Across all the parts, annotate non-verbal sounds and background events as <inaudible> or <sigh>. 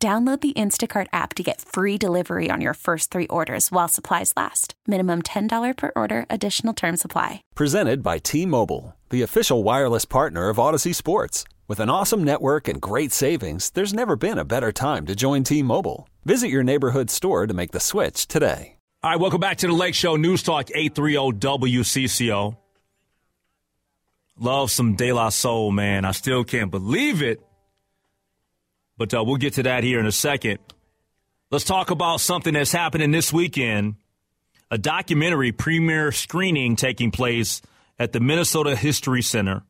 Download the Instacart app to get free delivery on your first three orders while supplies last. Minimum $10 per order, additional term supply. Presented by T Mobile, the official wireless partner of Audacy Sports. With an awesome network and great savings, there's never been a better time to join T Mobile. Visit your neighborhood store to make the switch today. All right, welcome back to the Lake Show News Talk 830 WCCO. Love some De La Soul, man. I still can't believe it but uh, we'll get to that here in a second. Let's talk about something that's happening this weekend a documentary premiere screening taking place at the Minnesota History Center.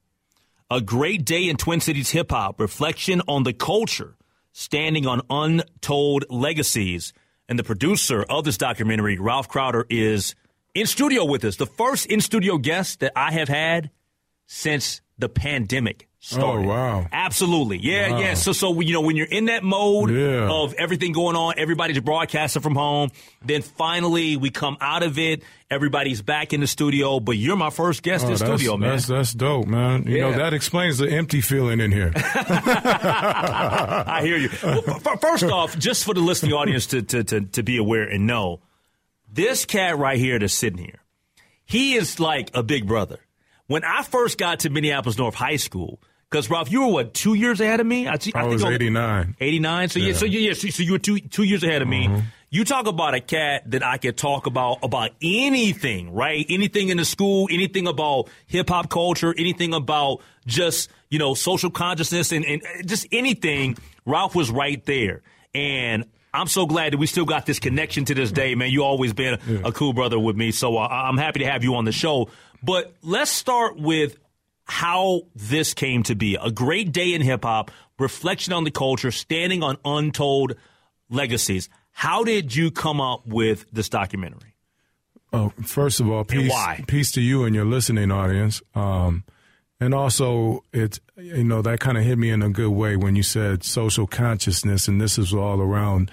A great day in Twin Cities hip hop, reflection on the culture, standing on untold legacies. And the producer of this documentary, Ralph Crowder, is in studio with us. The first in studio guest that I have had since the pandemic started. Oh wow! Absolutely, yeah, wow. yeah. So, so you know, when you're in that mode yeah. of everything going on, everybody's broadcasting from home. Then finally, we come out of it. Everybody's back in the studio, but you're my first guest oh, in the studio, man. That's that's dope, man. You yeah. know that explains the empty feeling in here. <laughs> I hear you. Well, first off, just for the listening audience to, to to to be aware and know, this cat right here that's sitting here, he is like a big brother. When I first got to Minneapolis North High School, because Ralph, you were what two years ahead of me? I, I, I was eighty nine. Eighty nine. So yeah. yeah, so yeah, so, so, you were two two years ahead of me. Mm-hmm. You talk about a cat that I could talk about about anything, right? Anything in the school, anything about hip hop culture, anything about just you know social consciousness, and, and just anything. Ralph was right there, and I'm so glad that we still got this connection to this day, man. You always been yeah. a cool brother with me, so uh, I'm happy to have you on the show. But let's start with how this came to be. A great day in hip hop, reflection on the culture, standing on untold legacies. How did you come up with this documentary? Oh, first of all, peace, peace to you and your listening audience. Um, and also, it you know that kind of hit me in a good way when you said social consciousness, and this is all around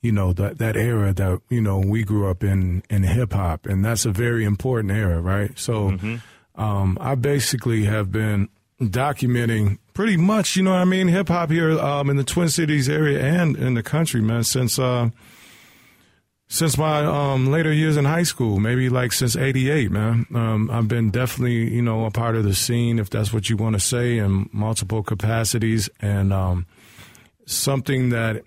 you know that that era that you know we grew up in in hip hop, and that's a very important era, right? So. Mm-hmm um, I basically have been documenting pretty much, you know what I mean, hip hop here um, in the Twin Cities area and in the country, man, since uh, since my um, later years in high school, maybe like since '88, man. Um, I've been definitely, you know, a part of the scene, if that's what you want to say, in multiple capacities, and um, something that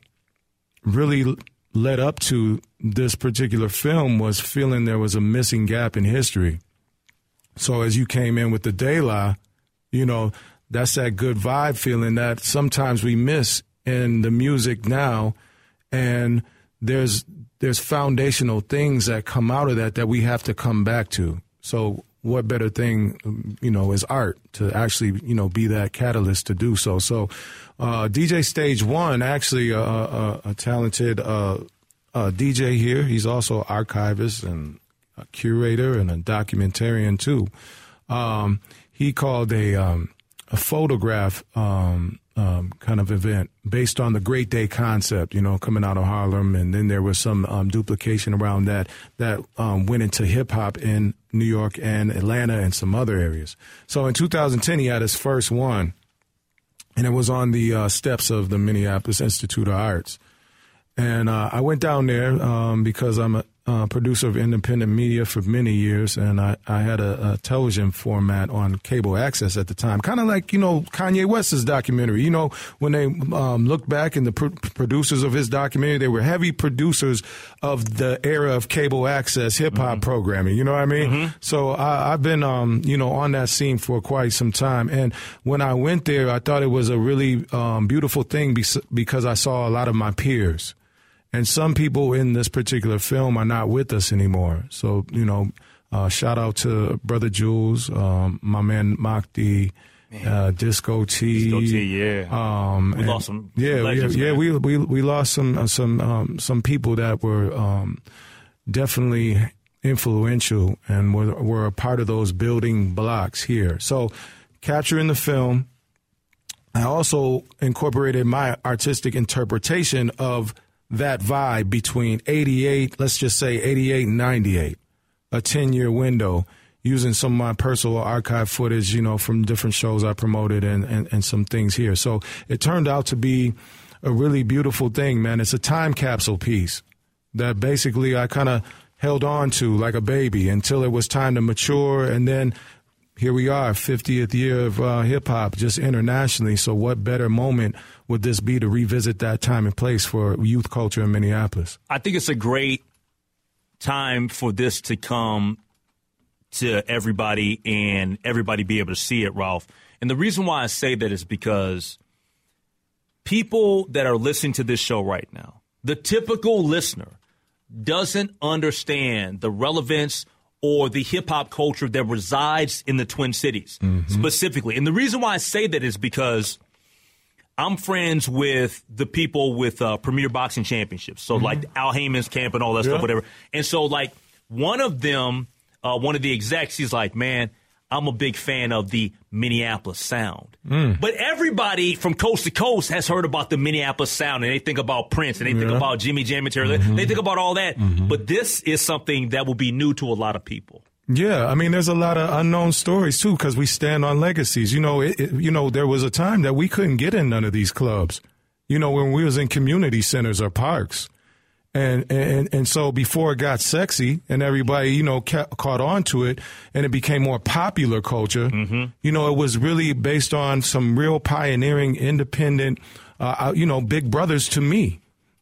really led up to this particular film was feeling there was a missing gap in history so as you came in with the De La, you know, that's that good vibe feeling that sometimes we miss in the music now. And there's there's foundational things that come out of that that we have to come back to. So what better thing, you know, is art to actually, you know, be that catalyst to do so. So, uh, DJ Stage One, actually, a, a, a talented uh, DJ here. He's also archivist and a curator and a documentarian too. Um, he called a um, a photograph um, um, kind of event based on the Great Day concept, you know, coming out of Harlem, and then there was some um, duplication around that that um, went into hip hop in New York and Atlanta and some other areas. So in 2010, he had his first one, and it was on the uh, steps of the Minneapolis Institute of Arts. And uh, I went down there um, because I'm a, uh, producer of independent media for many years, and I, I had a, a television format on cable access at the time, kind of like you know Kanye West's documentary. You know when they um, looked back and the pr- producers of his documentary, they were heavy producers of the era of cable access hip hop mm-hmm. programming. You know what I mean? Mm-hmm. So I, have been um, you know on that scene for quite some time, and when I went there, I thought it was a really um, beautiful thing because I saw a lot of my peers and some people in this particular film are not with us anymore. So, you know, uh, shout out to Brother Jules, um, my man Makdi, uh, Disco T. Disco T, yeah. Um, we lost some. Yeah, some legends, yeah, man. we we we lost some uh, some um, some people that were um, definitely influential and were were a part of those building blocks here. So, capturing the film, I also incorporated my artistic interpretation of that vibe between 88, let's just say 88 and 98, a 10 year window using some of my personal archive footage, you know, from different shows I promoted and, and, and some things here. So it turned out to be a really beautiful thing, man. It's a time capsule piece that basically I kind of held on to like a baby until it was time to mature. And then here we are, 50th year of uh, hip hop, just internationally. So, what better moment would this be to revisit that time and place for youth culture in Minneapolis? I think it's a great time for this to come to everybody and everybody be able to see it, Ralph. And the reason why I say that is because people that are listening to this show right now, the typical listener doesn't understand the relevance or the hip hop culture that resides in the Twin Cities mm-hmm. specifically. And the reason why I say that is because I'm friends with the people with uh, Premier Boxing Championships. So, mm-hmm. like Al Haymon's camp and all that yeah. stuff, whatever. And so, like, one of them uh, one of the execs, he's like, man, I'm a big fan of the Minneapolis sound. Mm. But everybody from coast to coast has heard about the Minneapolis sound and they think about Prince and they yeah. think about Jimmy Jam material. Mm-hmm. They think about all that. Mm-hmm. But this is something that will be new to a lot of people. Yeah, I mean, there's a lot of unknown stories too because we stand on legacies. You know, it, it, you know, there was a time that we couldn't get in none of these clubs. You know, when we was in community centers or parks. And, and and so before it got sexy and everybody you know ca- caught on to it and it became more popular culture mm-hmm. you know it was really based on some real pioneering independent uh, uh you know big brothers to me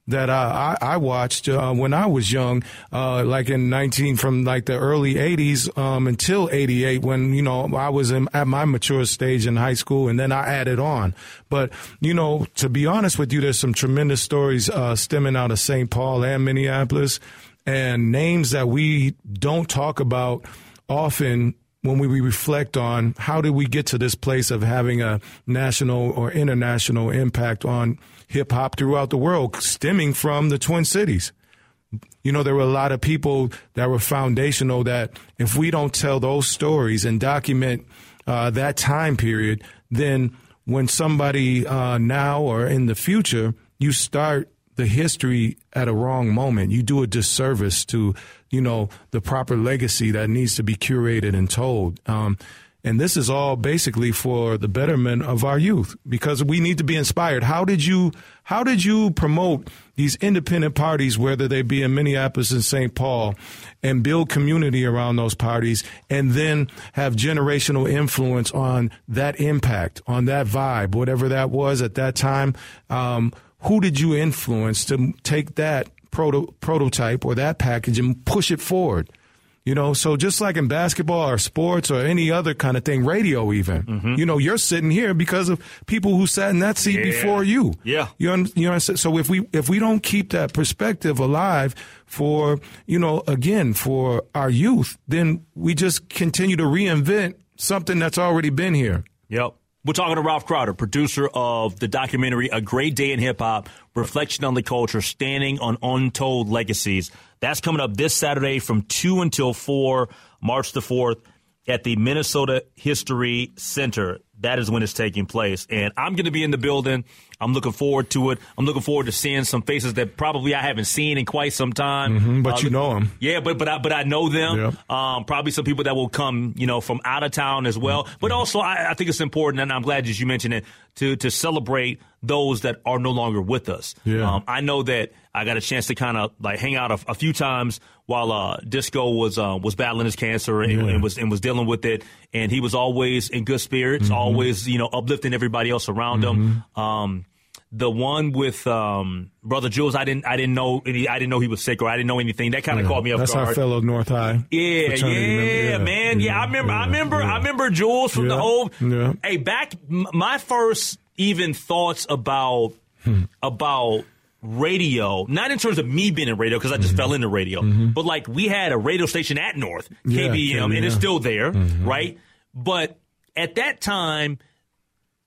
that uh, I, I, watched uh, when I was young, uh, like in 19 from like the early 80s um, until 88, when you know I was in, at my mature stage in high school, and then I added on. But you know, to be honest with you, there's some tremendous stories uh, stemming out of St. Paul and Minneapolis, and names that we don't talk about often when we reflect on how did we get to this place of having a national or international impact on hip hop throughout the world, stemming from the Twin Cities. You know, there were a lot of people that were foundational that if we don't tell those stories and document uh, that time period, then when somebody uh, now or in the future, you start the history at a wrong moment. You do a disservice to, you know, the proper legacy that needs to be curated and told. Um, and this is all basically for the betterment of our youth because we need to be inspired. How did you how did you promote these independent parties, whether they be in Minneapolis and St. Paul, and build community around those parties and then have generational influence on that impact, on that vibe, whatever that was at that time? Um, who did you influence to take that proto- prototype or that package and push it forward? You know, so just like in basketball or sports or any other kind of thing, radio even, mm-hmm. you know, you're sitting here because of people who sat in that seat yeah. before you. Yeah. You, un- you know, so if we, if we don't keep that perspective alive for, you know, again, for our youth, then we just continue to reinvent something that's already been here. Yep. We're talking to Ralph Crowder, producer of the documentary A Great Day in Hip Hop, Reflection on the Culture, Standing on Untold Legacies. That's coming up this Saturday from 2 until 4, March the 4th, at the Minnesota History Center. That is when it's taking place. And I'm going to be in the building. I'm looking forward to it. I'm looking forward to seeing some faces that probably I haven't seen in quite some time. Mm-hmm, but uh, you know them. Yeah, but but I, but I know them. Um, probably some people that will come, you know, from out of town as well. Mm-hmm. But also, I, I, think it's important, and I'm glad that you mentioned it, to to celebrate those that are no longer with us. Yeah. Um, I know that I got a chance to kind of like hang out a, a, few times while uh, Disco was uh, was battling his cancer and, yeah. and, was and was dealing with it, and he was always in good spirits, mm-hmm. always you know uplifting everybody else around him. Mm-hmm. Um, the one with um, brother Jules, I didn't I didn't know any, I didn't know he was sick or I didn't know anything. That kind of yeah, caught me off that's guard. Our fellow North High. Yeah, yeah, yeah, man. Yeah, I remember. I remember. I remember Jules from the old. Yeah. Hey, back my first even thoughts about hmm. about radio, not in terms of me being in radio because I just mm-hmm. fell into radio, mm-hmm. but like we had a radio station at North KBEM, and it's still there, mm-hmm. right? But at that time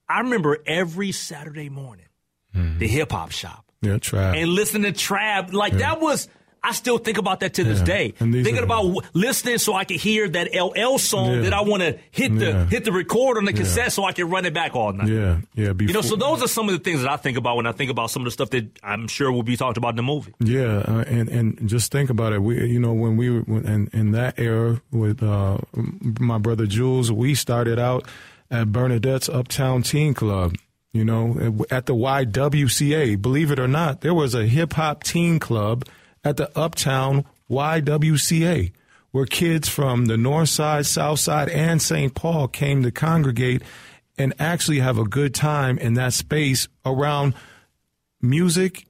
I remember every Saturday morning, mm-hmm. the hip hop shop. Yeah, trap. And listening to trap. Like yeah. that was I still think about that to this yeah. day. Thinking are, about listening so I can hear that LL song yeah. that I want to hit the yeah. hit the record on the cassette so I can run it back all night. Yeah, yeah. Before, you know, so those are some of the things that I think about when I think about some of the stuff that I'm sure will be talked about in the movie. Yeah, uh, and and just think about it. We, you know, when we were in, in that era with uh, my brother Jules, we started out at Bernadette's Uptown Teen Club. You know, at the YWCA. Believe it or not, there was a hip hop teen club at the Uptown YWCA, where kids from the North Side, South Side, and St. Paul came to congregate and actually have a good time in that space around music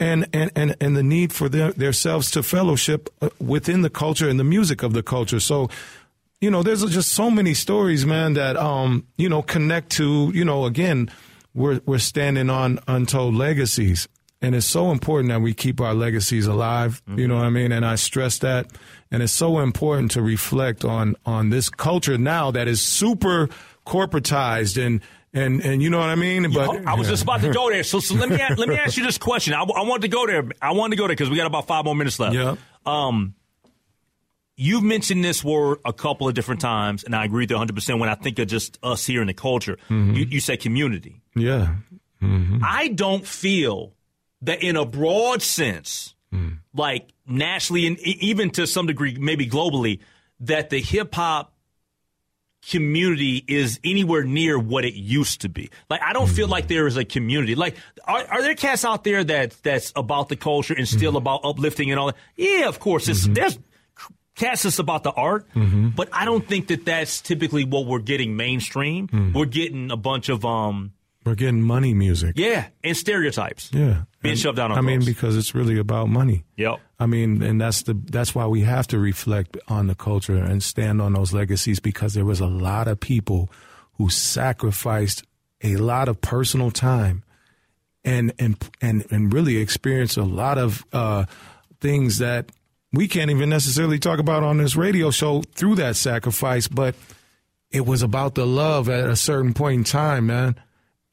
and, and, and, and the need for their, themselves to fellowship uh, within the culture and the music of the culture. So, you know, there's just so many stories, man, that, um, you know, connect to, you know, again, we're, we're standing on untold legacies and it's so important that we keep our legacies alive. Mm-hmm. You know what I mean? And I stress that. And it's so important to reflect on on this culture now that is super corporatized and and and you know what I mean. But I was just about to go there. So, so let me let me ask you this question. I, I wanted to go there. I wanted to go there because we got about five more minutes left. Yeah. Um, you've mentioned this word a couple of different times, and I agree with you 100 percent. When I think of just us here in the culture, mm-hmm. you, you say community. Yeah. Mm-hmm. I don't feel that in a broad sense, mm. like nationally and even to some degree, maybe globally, that the hip hop community is anywhere near what it used to be. Like I don't mm. feel like there is a community. Like are, are there cats out there that that's about the culture and still mm. about uplifting and all that? Yeah, of course. Mm-hmm. There's cats that's about the art, mm-hmm. but I don't think that that's typically what we're getting mainstream. Mm. We're getting a bunch of um we're getting money music. Yeah, and stereotypes. Yeah, being and, shoved down. I mean, because it's really about money. Yep. I mean, and that's the that's why we have to reflect on the culture and stand on those legacies because there was a lot of people who sacrificed a lot of personal time and and and and really experienced a lot of uh, things that we can't even necessarily talk about on this radio show through that sacrifice, but it was about the love at a certain point in time, man.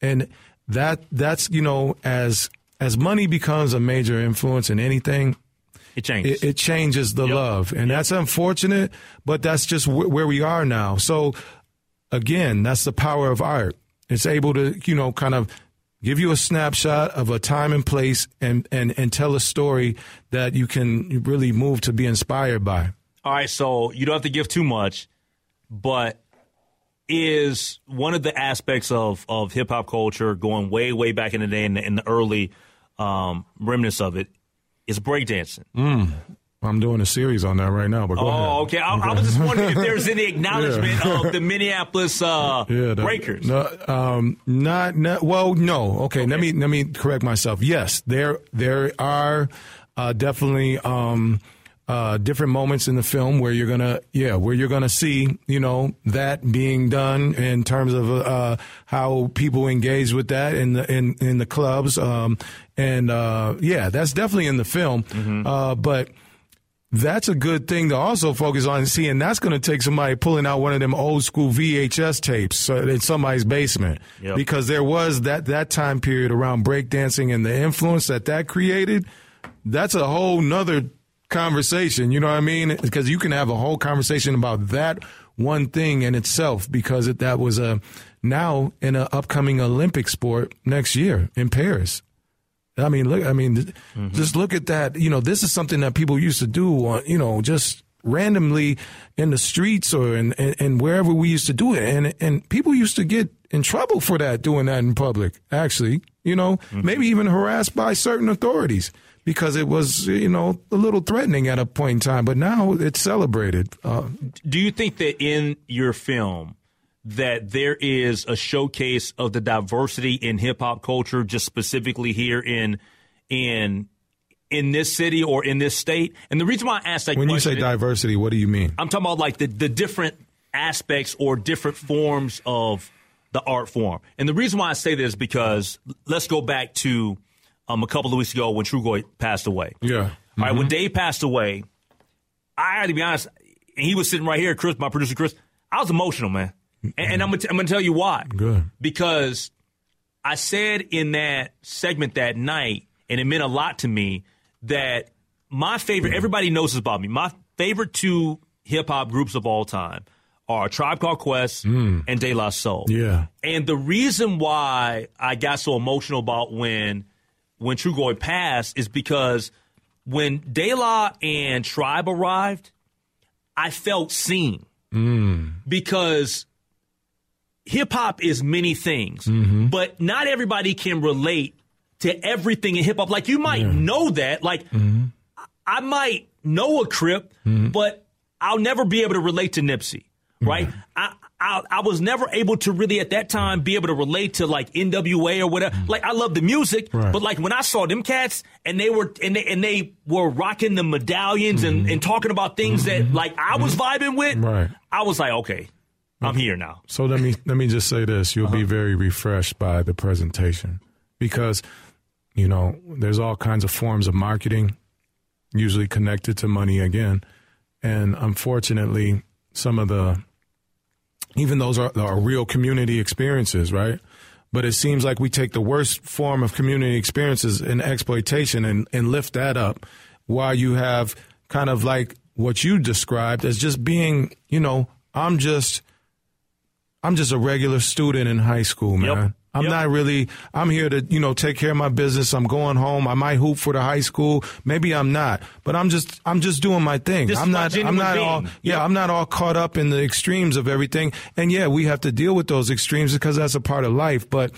And that that's you know as as money becomes a major influence in anything it changes. it, it changes the yep. love. And yep. that's unfortunate but that's just w- where we are now. So again that's the power of art. It's able to you know kind of give you a snapshot of a time and place and and and tell a story that you can really move to be inspired by all right so you don't have to give too much but is one of the aspects of, of hip hop culture going way, way back in the day in the, in the early um, remnants of it is breakdancing. Mm. I'm doing a series on that right now. But oh, ahead. okay. I, okay. I, was just wondering if <laughs> there's any acknowledgement yeah. of the Minneapolis uh, <laughs> yeah, breakers. No, um, not, not, well. No. Okay, okay, Let me let me correct myself. Yes, there there are uh, definitely. Um, uh, different moments in the film where you're gonna, yeah, where you're gonna see, you know, that being done in terms of uh, how people engage with that in the in in the clubs, um, and uh, yeah, that's definitely in the film, mm-hmm. Uh, but. That's a good thing to also focus on and see, and that's going to take somebody pulling out one of them old school VHS tapes in somebody's basement, yep. because there was that that time period around breakdancing and the influence that that created. That's a whole nother conversation. You know what I mean? Because you can have a whole conversation about that one thing in itself because it, that was a now in an upcoming Olympic sport next year in Paris. I mean, look. I mean, mm-hmm. just look at that. You know, this is something that people used to do. On, you know, just randomly in the streets or in, in, in wherever we used to do it, and and people used to get in trouble for that doing that in public. Actually, you know, mm-hmm. maybe even harassed by certain authorities because it was, you know, a little threatening at a point in time, but now it's celebrated. Uh, Do you think that in your film that there is a showcase of the diversity in hip hop culture, just specifically here in in in this city or in this state? And the reason why I ask that when you say diversity, what do you mean? I'm talking about like the the different aspects or different forms of the art form. And the reason why I say this is because let's go back to um, a couple of weeks ago when Trugoy passed away. Yeah. Mm-hmm. All right, when mm-hmm. Dave passed away, I had to be honest, and he was sitting right here, Chris, my producer Chris. I was emotional, man. And, and I'm, gonna t- I'm gonna tell you why. Good. Because I said in that segment that night, and it meant a lot to me that my favorite. Everybody knows this about me. My favorite two hip hop groups of all time are Tribe Called Quest Mm. and De La Soul. Yeah. And the reason why I got so emotional about when when Trugoy passed is because when De La and Tribe arrived, I felt seen because hip hop is many things, mm-hmm. but not everybody can relate to everything in hip hop. Like you might know that, like mm-hmm. I might know a Crip, mm-hmm. but I'll never be able to relate to Nipsey, right? I, I I was never able to really at that time be able to relate to like NWA or whatever. Mm. Like I love the music, Right. but like when I saw them cats and they were and they and they were rocking the medallions and, and talking about things that like I was vibing with, Right. I was like, okay, I'm here now. So let me let me just say this: you'll be uh-huh. very refreshed by the presentation because you know there's all kinds of forms of marketing, usually connected to money again, and unfortunately, some of the even those are, are real community experiences, right? But it seems like we take the worst form of community experiences in exploitation and, and lift that up while you have kind of like what you described as just being, you know, I'm just I'm just a regular student in high school, man. Yep. I'm Yep. not really I'm here to, you know, take care of my business. I'm going home. I might hoop for the high school. Maybe I'm not. But I'm just I'm just doing my thing. This I'm not I'm not being. all yeah, Yep. I'm not all caught up in the extremes of everything. And yeah, we have to deal with those extremes because that's a part of life, but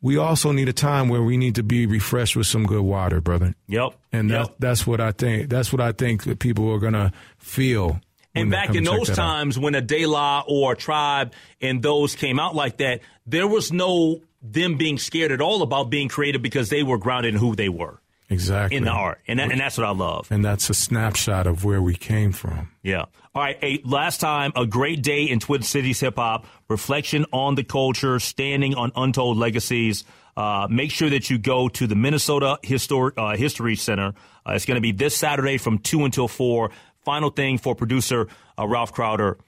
we also need a time where we need to be refreshed with some good water, brother. Yep. And yep. that's what I think. That's what I think that people are gonna feel. And back in those that out. times when a De La or a Tribe and those came out like that, there was no them being scared at all about being creative because they were grounded in who they were exactly in the art, and that, and that's what I love. and that's a snapshot of where we came from. Yeah. All right. Hey, last time, a great day in Twin Cities hip hop, reflection on the culture, standing on untold legacies. Uh, make sure that you go to the Minnesota Histor- uh, History Center. Uh, it's going to be this Saturday from 2 until 4. Final thing for producer uh, Ralph Crowder.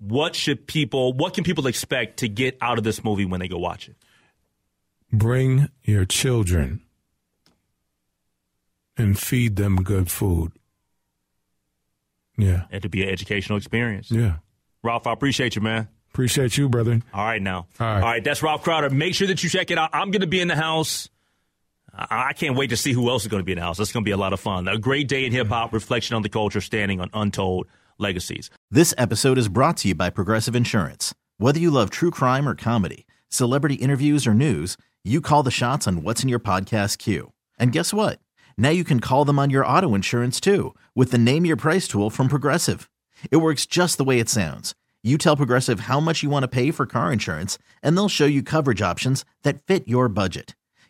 What should people, what can people expect to get out of this movie when they go watch it? Bring your children and feed them good food. Yeah, And to be an educational experience. yeah. Ralph, I appreciate you, man. Appreciate you, brother. All right, now. All right. All right, that's Ralph Crowder. Make sure that you check it out. I'm going to be in the house. I can't wait to see who else is going to be in the house. That's going to be a lot of fun. A great day in hip hop, reflection on the culture, standing on untold legacies. This episode is brought to you by Progressive Insurance. Whether you love true crime or comedy, celebrity interviews or news, you call the shots on what's in your podcast queue. And guess what? Now you can call them on your auto insurance too with the Name Your Price tool from Progressive. It works just the way it sounds. You tell Progressive how much you want to pay for car insurance, and they'll show you coverage options that fit your budget.